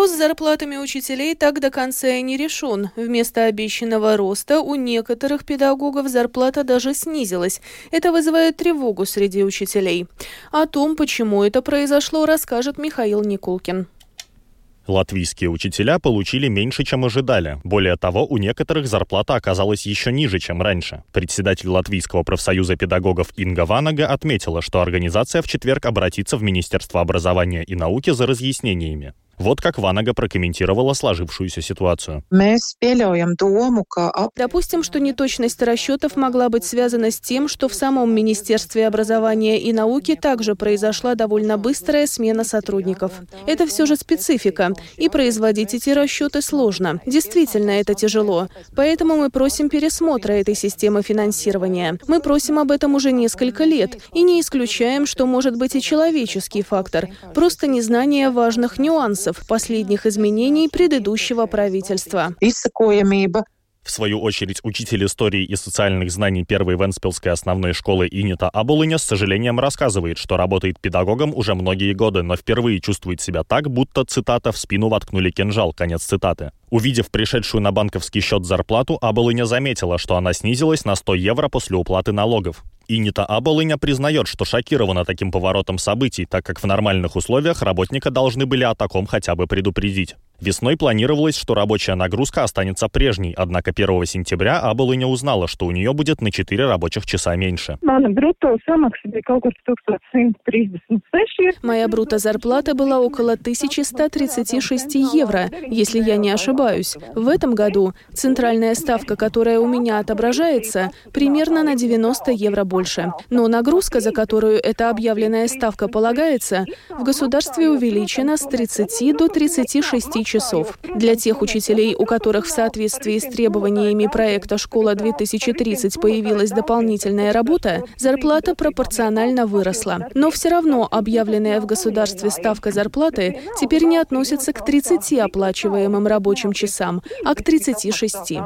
Вопрос с зарплатами учителей так до конца и не решен. Вместо обещанного роста у некоторых педагогов зарплата даже снизилась. Это вызывает тревогу среди учителей. О том, почему это произошло, расскажет Михаил Никулкин. Латвийские учителя получили меньше, чем ожидали. Более того, у некоторых зарплата оказалась еще ниже, чем раньше. Председатель Латвийского профсоюза педагогов Инга Ванага отметила, что организация в четверг обратится в Министерство образования и науки за разъяснениями. Вот как Ванага прокомментировала сложившуюся ситуацию. Допустим, что неточность расчетов могла быть связана с тем, что в самом Министерстве образования и науки также произошла довольно быстрая смена сотрудников. Это все же специфика, и производить эти расчеты сложно. Действительно, это тяжело. Поэтому мы просим пересмотра этой системы финансирования. Мы просим об этом уже несколько лет, и не исключаем, что может быть и человеческий фактор, просто незнание важных нюансов вопросов последних изменений предыдущего правительства. В свою очередь, учитель истории и социальных знаний первой Венспилской основной школы Инита Абулыня с сожалением рассказывает, что работает педагогом уже многие годы, но впервые чувствует себя так, будто, цитата, «в спину воткнули кинжал», конец цитаты. Увидев пришедшую на банковский счет зарплату, Абулыня заметила, что она снизилась на 100 евро после уплаты налогов. Инита Аболыня признает, что шокирована таким поворотом событий, так как в нормальных условиях работника должны были о таком хотя бы предупредить. Весной планировалось, что рабочая нагрузка останется прежней, однако 1 сентября Аболыня узнала, что у нее будет на 4 рабочих часа меньше. Моя бруто зарплата была около 1136 евро, если я не ошибаюсь. В этом году центральная ставка, которая у меня отображается, примерно на 90 евро больше больше. Но нагрузка, за которую эта объявленная ставка полагается, в государстве увеличена с 30 до 36 часов. Для тех учителей, у которых в соответствии с требованиями проекта «Школа-2030» появилась дополнительная работа, зарплата пропорционально выросла. Но все равно объявленная в государстве ставка зарплаты теперь не относится к 30 оплачиваемым рабочим часам, а к 36.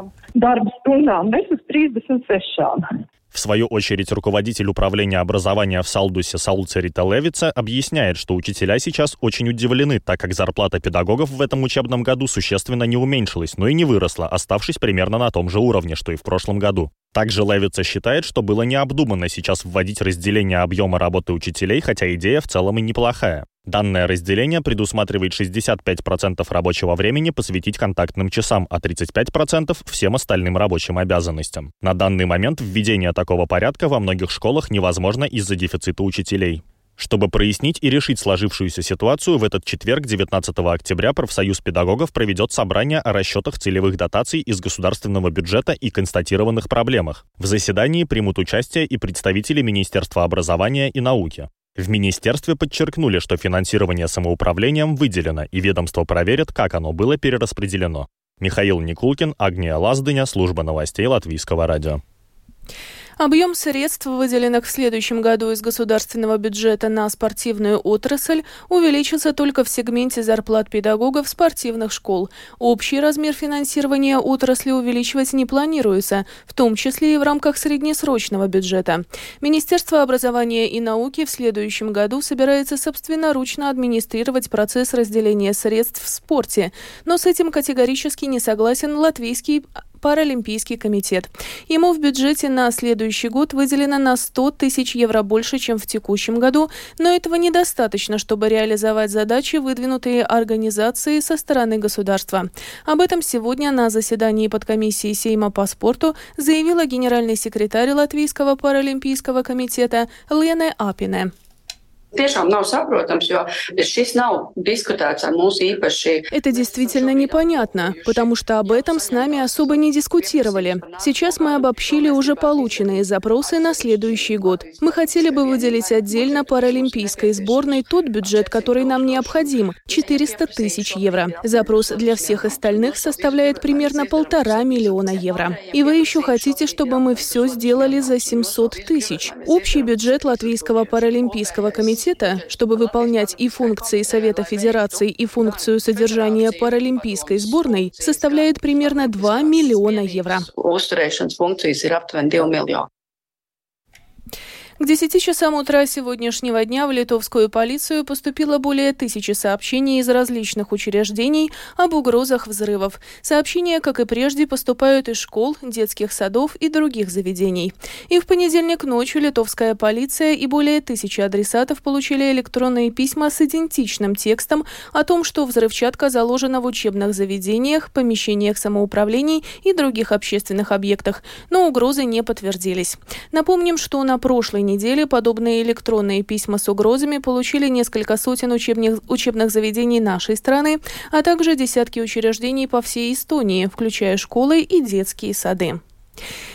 В свою очередь, руководитель управления образования в Салдусе Саулцерита Левица объясняет, что учителя сейчас очень удивлены, так как зарплата педагогов в этом учебном году существенно не уменьшилась, но и не выросла, оставшись примерно на том же уровне, что и в прошлом году. Также Левица считает, что было необдуманно сейчас вводить разделение объема работы учителей, хотя идея в целом и неплохая. Данное разделение предусматривает 65% рабочего времени посвятить контактным часам, а 35% всем остальным рабочим обязанностям. На данный момент введение такого порядка во многих школах невозможно из-за дефицита учителей. Чтобы прояснить и решить сложившуюся ситуацию, в этот четверг, 19 октября, профсоюз педагогов проведет собрание о расчетах целевых дотаций из государственного бюджета и констатированных проблемах. В заседании примут участие и представители Министерства образования и науки. В министерстве подчеркнули, что финансирование самоуправлением выделено, и ведомство проверит, как оно было перераспределено. Михаил Никулкин, Агния Лаздыня, служба новостей Латвийского радио. Объем средств, выделенных в следующем году из государственного бюджета на спортивную отрасль, увеличится только в сегменте зарплат педагогов спортивных школ. Общий размер финансирования отрасли увеличивать не планируется, в том числе и в рамках среднесрочного бюджета. Министерство образования и науки в следующем году собирается собственноручно администрировать процесс разделения средств в спорте, но с этим категорически не согласен латвийский Паралимпийский комитет. Ему в бюджете на следующий год выделено на 100 тысяч евро больше, чем в текущем году, но этого недостаточно, чтобы реализовать задачи, выдвинутые организацией со стороны государства. Об этом сегодня на заседании подкомиссии Сейма по спорту заявила генеральный секретарь Латвийского паралимпийского комитета Лена Апине tiešām nav saprotams, jo šis nav ar mūsu īpaši. Это действительно непонятно, потому что об этом с нами особо не дискутировали. Сейчас мы обобщили уже полученные запросы на следующий год. Мы хотели бы выделить отдельно паралимпийской сборной тот бюджет, который нам необходим – 400 тысяч евро. Запрос для всех остальных составляет примерно полтора миллиона евро. И вы еще хотите, чтобы мы все сделали за 700 тысяч. Общий бюджет Латвийского паралимпийского комитета комитета, чтобы выполнять и функции Совета Федерации, и функцию содержания паралимпийской сборной, составляет примерно 2 миллиона евро. К 10 часам утра сегодняшнего дня в литовскую полицию поступило более тысячи сообщений из различных учреждений об угрозах взрывов. Сообщения, как и прежде, поступают из школ, детских садов и других заведений. И в понедельник ночью литовская полиция и более тысячи адресатов получили электронные письма с идентичным текстом о том, что взрывчатка заложена в учебных заведениях, помещениях самоуправлений и других общественных объектах, но угрозы не подтвердились. Напомним, что на прошлой неделе подобные электронные письма с угрозами получили несколько сотен учебных, учебных заведений нашей страны, а также десятки учреждений по всей Эстонии, включая школы и детские сады.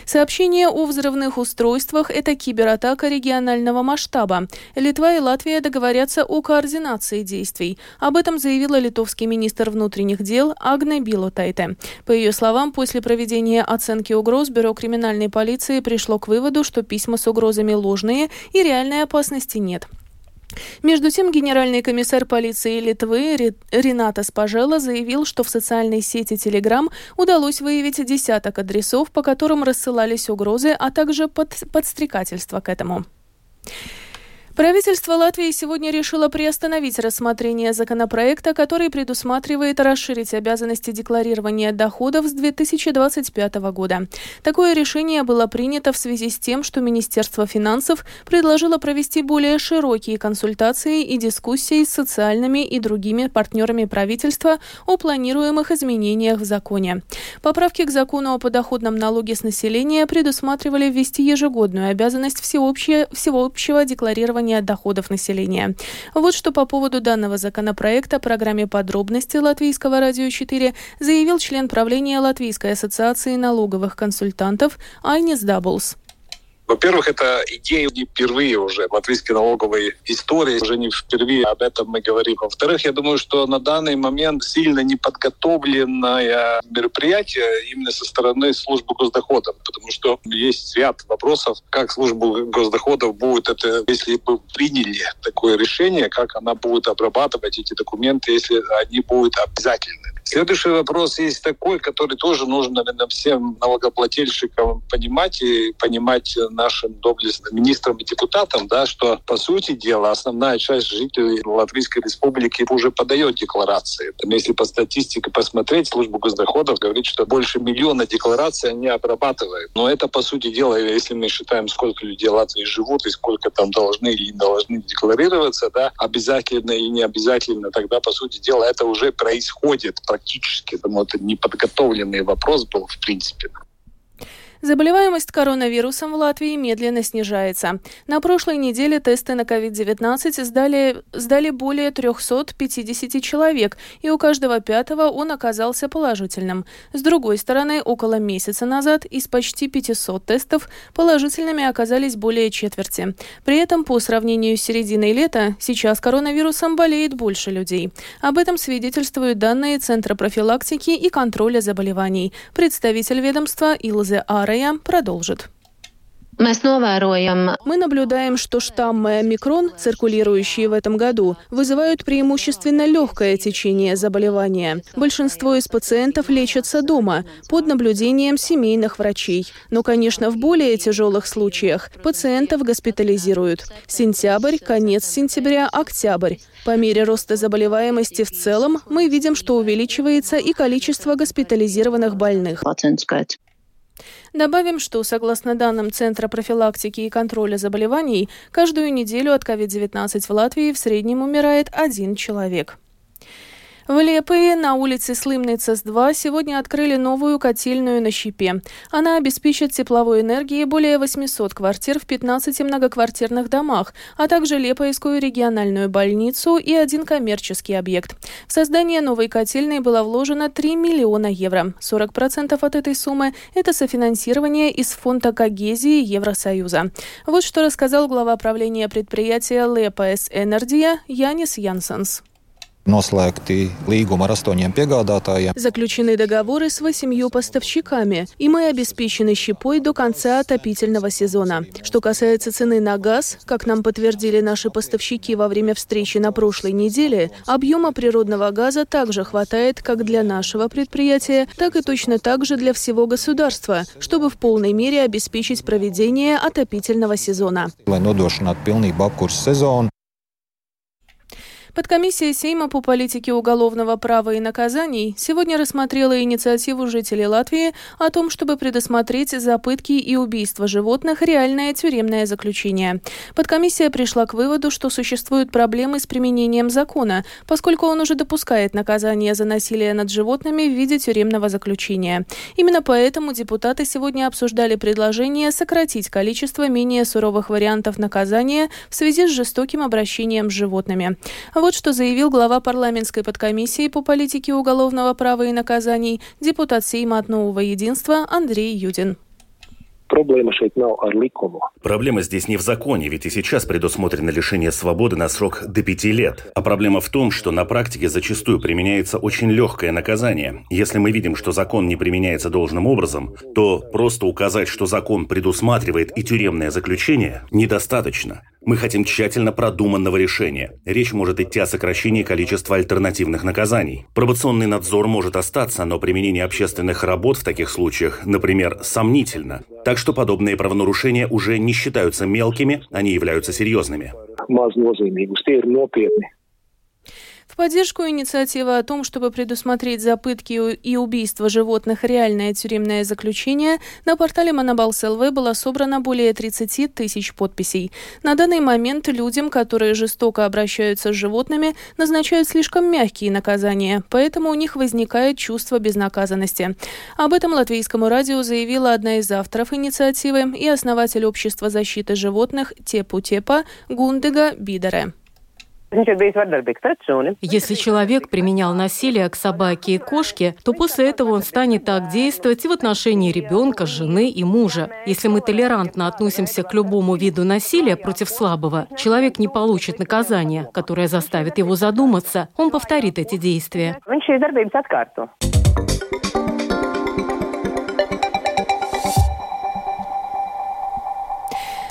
Сообщение о взрывных устройствах – это кибератака регионального масштаба. Литва и Латвия договорятся о координации действий. Об этом заявила литовский министр внутренних дел Агне Билотайте. По ее словам, после проведения оценки угроз Бюро криминальной полиции пришло к выводу, что письма с угрозами ложные и реальной опасности нет. Между тем, генеральный комиссар полиции Литвы Рената Спажела заявил, что в социальной сети Telegram удалось выявить десяток адресов, по которым рассылались угрозы, а также под, подстрекательство к этому. Правительство Латвии сегодня решило приостановить рассмотрение законопроекта, который предусматривает расширить обязанности декларирования доходов с 2025 года. Такое решение было принято в связи с тем, что Министерство финансов предложило провести более широкие консультации и дискуссии с социальными и другими партнерами правительства о планируемых изменениях в законе. Поправки к закону о подоходном налоге с населения предусматривали ввести ежегодную обязанность всеобщего, декларирования уровня доходов населения. Вот что по поводу данного законопроекта программе подробности Латвийского радио 4 заявил член правления Латвийской ассоциации налоговых консультантов Айнис Даблс. Во-первых, это идея не впервые уже латвийской налоговой истории, уже не впервые об этом мы говорим. Во-вторых, я думаю, что на данный момент сильно неподготовленное мероприятие именно со стороны службы госдоходов, потому что есть ряд вопросов, как служба госдоходов будет это, если бы приняли такое решение, как она будет обрабатывать эти документы, если они будут обязательны. Следующий вопрос есть такой, который тоже нужно, наверное, всем налогоплательщикам понимать и понимать нашим доблестным министрам и депутатам, да, что, по сути дела, основная часть жителей Латвийской Республики уже подает декларации. Там, если по статистике посмотреть, служба госдоходов говорит, что больше миллиона деклараций они обрабатывают. Но это, по сути дела, если мы считаем, сколько людей в Латвии живут и сколько там должны или не должны декларироваться, да, обязательно и не обязательно, тогда, по сути дела, это уже происходит. Потому это неподготовленный вопрос был, в принципе. Заболеваемость коронавирусом в Латвии медленно снижается. На прошлой неделе тесты на COVID-19 сдали, сдали более 350 человек, и у каждого пятого он оказался положительным. С другой стороны, около месяца назад из почти 500 тестов положительными оказались более четверти. При этом, по сравнению с серединой лета, сейчас коронавирусом болеет больше людей. Об этом свидетельствуют данные Центра профилактики и контроля заболеваний. Представитель ведомства Илзе Ар Рая продолжит. Мы наблюдаем, что штаммы омикрон, циркулирующие в этом году, вызывают преимущественно легкое течение заболевания. Большинство из пациентов лечатся дома, под наблюдением семейных врачей. Но, конечно, в более тяжелых случаях пациентов госпитализируют. Сентябрь, конец сентября, октябрь. По мере роста заболеваемости в целом мы видим, что увеличивается и количество госпитализированных больных. Добавим, что, согласно данным Центра профилактики и контроля заболеваний, каждую неделю от COVID-19 в Латвии в среднем умирает один человек. В Лепые на улице Слымницес-2 сегодня открыли новую котельную на щепе. Она обеспечит тепловой энергией более 800 квартир в 15 многоквартирных домах, а также Лепойскую региональную больницу и один коммерческий объект. В создание новой котельной было вложено 3 миллиона евро. 40% от этой суммы – это софинансирование из фонда когезии Евросоюза. Вот что рассказал глава правления предприятия Лепоэс Энергия Янис Янсенс. Noslēgti līguma ar astoņiem piegādātājiem. Заключены договоры с восемью поставщиками, и мы обеспечены щепой до конца отопительного сезона. Что касается цены на газ, как нам подтвердили наши поставщики во время встречи на прошлой неделе, объема природного газа также хватает как для нашего предприятия, так и точно так же для всего государства, чтобы в полной мере обеспечить проведение отопительного сезона. Lai nodrošinātu pilnību apkurses sezonu, Подкомиссия Сейма по политике уголовного права и наказаний сегодня рассмотрела инициативу жителей Латвии о том, чтобы предусмотреть за пытки и убийства животных реальное тюремное заключение. Подкомиссия пришла к выводу, что существуют проблемы с применением закона, поскольку он уже допускает наказание за насилие над животными в виде тюремного заключения. Именно поэтому депутаты сегодня обсуждали предложение сократить количество менее суровых вариантов наказания в связи с жестоким обращением с животными. Вот что заявил глава парламентской подкомиссии по политике уголовного права и наказаний, депутат Сейма от Нового Единства Андрей Юдин. Проблема здесь не в законе, ведь и сейчас предусмотрено лишение свободы на срок до пяти лет. А проблема в том, что на практике зачастую применяется очень легкое наказание. Если мы видим, что закон не применяется должным образом, то просто указать, что закон предусматривает и тюремное заключение, недостаточно. Мы хотим тщательно продуманного решения. Речь может идти о сокращении количества альтернативных наказаний. Пробационный надзор может остаться, но применение общественных работ в таких случаях, например, сомнительно. Так что подобные правонарушения уже не считаются мелкими, они являются серьезными. В поддержку инициативы о том, чтобы предусмотреть за пытки и убийства животных реальное тюремное заключение, на портале Монобалс было собрано более 30 тысяч подписей. На данный момент людям, которые жестоко обращаются с животными, назначают слишком мягкие наказания, поэтому у них возникает чувство безнаказанности. Об этом латвийскому радио заявила одна из авторов инициативы и основатель общества защиты животных Тепу-Тепа Гундега Бидере. Если человек применял насилие к собаке и кошке, то после этого он станет так действовать и в отношении ребенка, жены и мужа. Если мы толерантно относимся к любому виду насилия против слабого, человек не получит наказания, которое заставит его задуматься. Он повторит эти действия.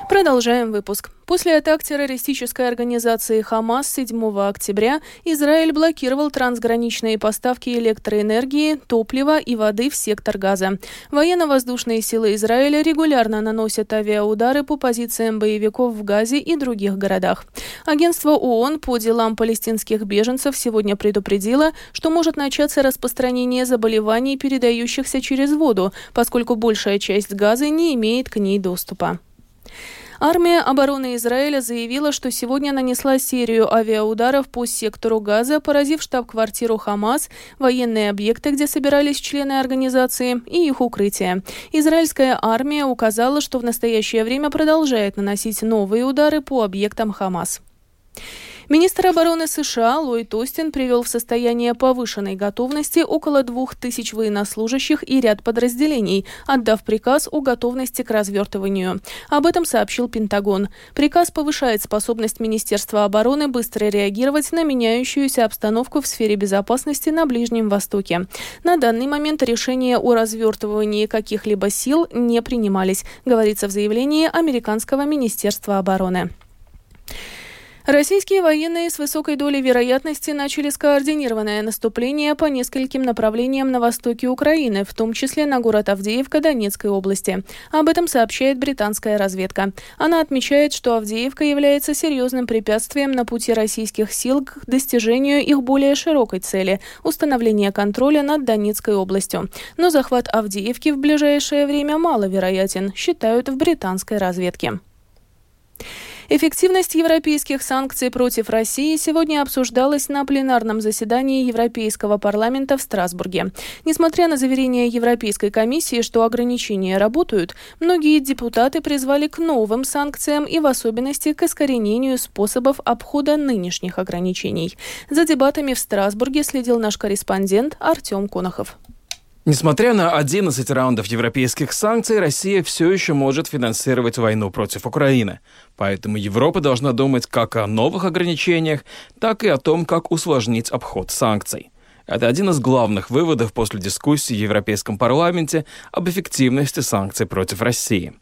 Продолжаем выпуск. После атак террористической организации «Хамас» 7 октября Израиль блокировал трансграничные поставки электроэнергии, топлива и воды в сектор Газа. Военно-воздушные силы Израиля регулярно наносят авиаудары по позициям боевиков в Газе и других городах. Агентство ООН по делам палестинских беженцев сегодня предупредило, что может начаться распространение заболеваний, передающихся через воду, поскольку большая часть Газа не имеет к ней доступа. Армия обороны Израиля заявила, что сегодня нанесла серию авиаударов по сектору Газа, поразив штаб-квартиру Хамас, военные объекты, где собирались члены организации, и их укрытия. Израильская армия указала, что в настоящее время продолжает наносить новые удары по объектам Хамас. Министр обороны США Ллойд Остин привел в состояние повышенной готовности около двух тысяч военнослужащих и ряд подразделений, отдав приказ о готовности к развертыванию. Об этом сообщил Пентагон. Приказ повышает способность Министерства обороны быстро реагировать на меняющуюся обстановку в сфере безопасности на Ближнем Востоке. На данный момент решения о развертывании каких-либо сил не принимались, говорится в заявлении Американского Министерства обороны. Российские военные с высокой долей вероятности начали скоординированное наступление по нескольким направлениям на востоке Украины, в том числе на город Авдеевка Донецкой области. Об этом сообщает британская разведка. Она отмечает, что Авдеевка является серьезным препятствием на пути российских сил к достижению их более широкой цели – установления контроля над Донецкой областью. Но захват Авдеевки в ближайшее время маловероятен, считают в британской разведке. Эффективность европейских санкций против России сегодня обсуждалась на пленарном заседании Европейского парламента в Страсбурге. Несмотря на заверения Европейской комиссии, что ограничения работают, многие депутаты призвали к новым санкциям и в особенности к искоренению способов обхода нынешних ограничений. За дебатами в Страсбурге следил наш корреспондент Артем Конохов. Несмотря на 11 раундов европейских санкций, Россия все еще может финансировать войну против Украины. Поэтому Европа должна думать как о новых ограничениях, так и о том, как усложнить обход санкций. Это один из главных выводов после дискуссии в Европейском парламенте об эффективности санкций против России.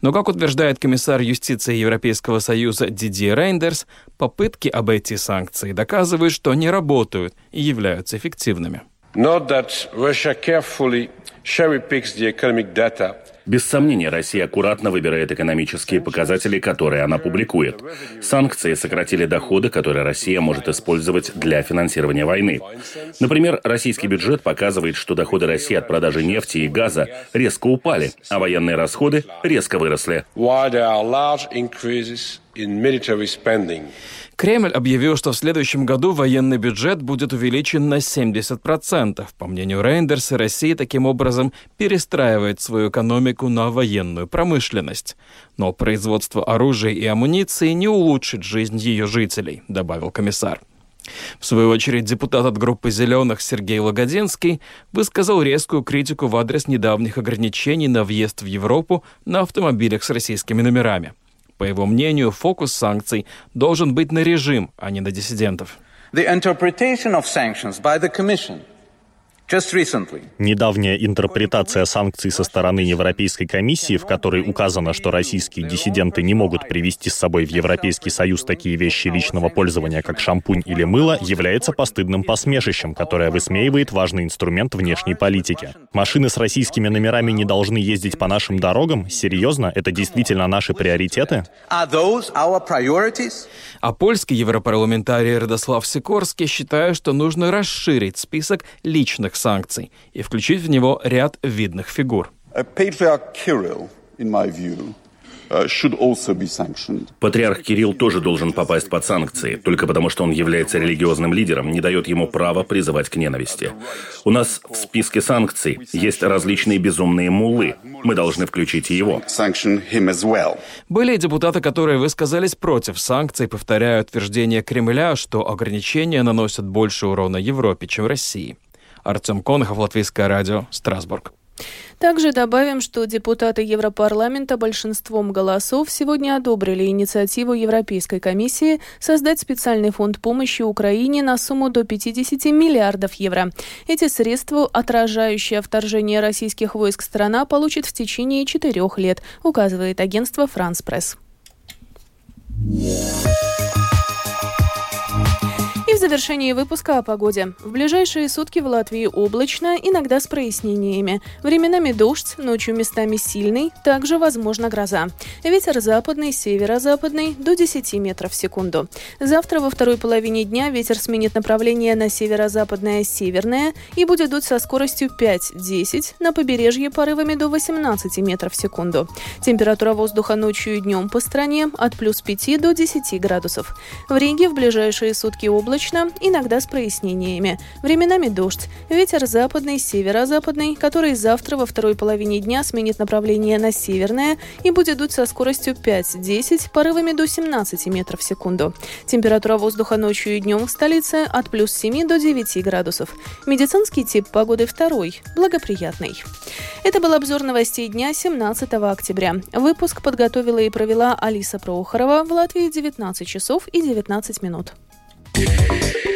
Но, как утверждает комиссар юстиции Европейского Союза Диди Рейндерс, попытки обойти санкции доказывают, что не работают и являются эффективными. Note that Russia carefully cherry picks the economic data без сомнения, Россия аккуратно выбирает экономические показатели, которые она публикует. Санкции сократили доходы, которые Россия может использовать для финансирования войны. Например, российский бюджет показывает, что доходы России от продажи нефти и газа резко упали, а военные расходы резко выросли. Кремль объявил, что в следующем году военный бюджет будет увеличен на 70%. По мнению Рейндерса, Россия таким образом перестраивает свою экономику на военную промышленность. Но производство оружия и амуниции не улучшит жизнь ее жителей, добавил комиссар. В свою очередь, депутат от группы «Зеленых» Сергей Логодинский высказал резкую критику в адрес недавних ограничений на въезд в Европу на автомобилях с российскими номерами – по его мнению, фокус санкций должен быть на режим, а не на диссидентов. The interpretation of sanctions by the Commission – Недавняя интерпретация санкций со стороны Европейской комиссии, в которой указано, что российские диссиденты не могут привести с собой в Европейский Союз такие вещи личного пользования, как шампунь или мыло, является постыдным посмешищем, которое высмеивает важный инструмент внешней политики. Машины с российскими номерами не должны ездить по нашим дорогам? Серьезно? Это действительно наши приоритеты? А польский европарламентарий Радослав Сикорский считает, что нужно расширить список личных экономических санкций и включить в него ряд видных фигур. Uh, Патриарх Кирилл тоже должен попасть под санкции, только потому что он является религиозным лидером, не дает ему права призывать к ненависти. У нас в списке санкций есть различные безумные мулы. Мы должны включить и его. Были депутаты, которые высказались против санкций, повторяя утверждение Кремля, что ограничения наносят больше урона Европе, чем России. Артем Конохов, Латвийское радио, Страсбург. Также добавим, что депутаты Европарламента большинством голосов сегодня одобрили инициативу Европейской комиссии создать специальный фонд помощи Украине на сумму до 50 миллиардов евро. Эти средства, отражающие вторжение российских войск страна, получит в течение четырех лет, указывает агентство «Франс Пресс». В завершении выпуска о погоде. В ближайшие сутки в Латвии облачно, иногда с прояснениями. Временами дождь, ночью местами сильный, также возможна гроза. Ветер западный, северо-западный до 10 метров в секунду. Завтра во второй половине дня ветер сменит направление на северо-западное северное и будет дуть со скоростью 5-10, на побережье порывами до 18 метров в секунду. Температура воздуха ночью и днем по стране от плюс 5 до 10 градусов. В Риге в ближайшие сутки облачно облачно, иногда с прояснениями. Временами дождь. Ветер западный, северо-западный, который завтра во второй половине дня сменит направление на северное и будет дуть со скоростью 5-10, порывами до 17 метров в секунду. Температура воздуха ночью и днем в столице от плюс 7 до 9 градусов. Медицинский тип погоды второй, благоприятный. Это был обзор новостей дня 17 октября. Выпуск подготовила и провела Алиса Прохорова в Латвии 19 часов и 19 минут. Yeah.